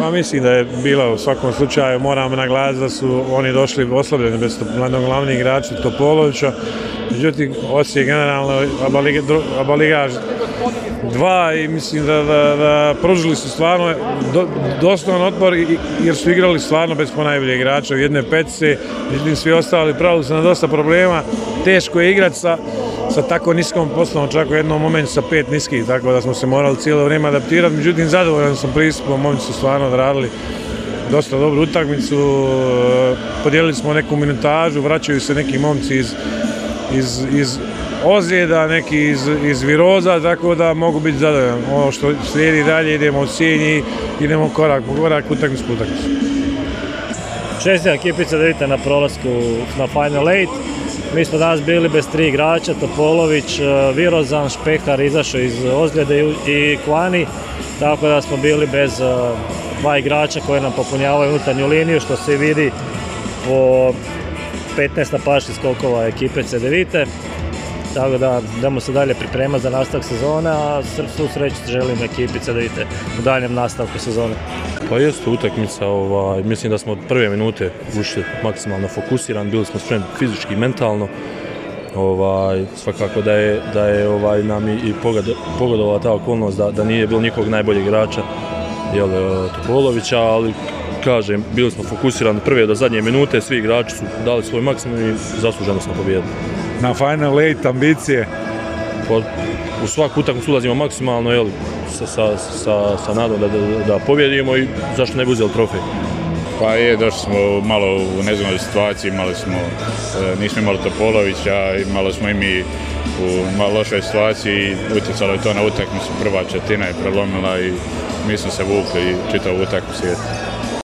Ma mislim da je bilo u svakom slučaju, moramo naglasiti da su oni došli oslabljeni bez mladog glavni igrači Topolovića. Međutim, Osijek generalno abaligaž dva i mislim da, da, da pružili su stvarno do, dosta otpor jer su igrali stvarno bez ponajbolje igrača u jedne petice, međutim svi ostali pravili su na dosta problema. Teško je igrati sa, sa tako niskom poslom, čak u jednom momentu sa pet niskih, tako da smo se morali cijelo vrijeme adaptirati. Međutim, zadovoljan sam pristupom, momci su stvarno odradili dosta dobru utakmicu, podijelili smo neku minutažu, vraćaju se neki momci iz, iz, iz ozljeda, neki iz, iz viroza, tako da mogu biti zadovoljan. Ono što slijedi dalje, idemo u Sinji, idemo korak po korak, utakmicu po utakmicu. Čestina ekipica da vidite na prolasku na Final Eight. Mi smo danas bili bez tri igrača, Topolović, Virozan, Špehar izašao iz ozljede i Kvani, tako da smo bili bez dva igrača koji nam popunjavaju unutarnju liniju, što se vidi po 15 napašnih skokova ekipe Cedevite. Tako da idemo se dalje pripremati za nastavak sezone, a svu sreću želim ekipi Cedevite u daljem nastavku sezone. Pa jeste utakmica, ovaj, mislim da smo od prve minute ušli maksimalno fokusirani, bili smo spremni fizički i mentalno. Ovaj, svakako da je, da je ovaj, nam i pogodova ta okolnost da, da nije bilo nikog najboljeg igrača jel, Topolovića, ali kažem, bili smo fokusirani prve do zadnje minute, svi igrači su dali svoj maksimum i zasluženo smo pobjedili. Na Final Eight ambicije? Pa, u svaku utakmicu ulazimo maksimalno, jel, sa, sa, sa, sa nadom da, da, da pobjedimo i zašto ne bi uzeli trofej. Pa je, došli smo malo u nezgodnoj situaciji, imali smo, nismo imali Topolovića, imali smo i mi u malo lošoj situaciji, utjecalo je to na utakmicu, prva četina je prelomila i mi smo se vukli i čitavu utakmicu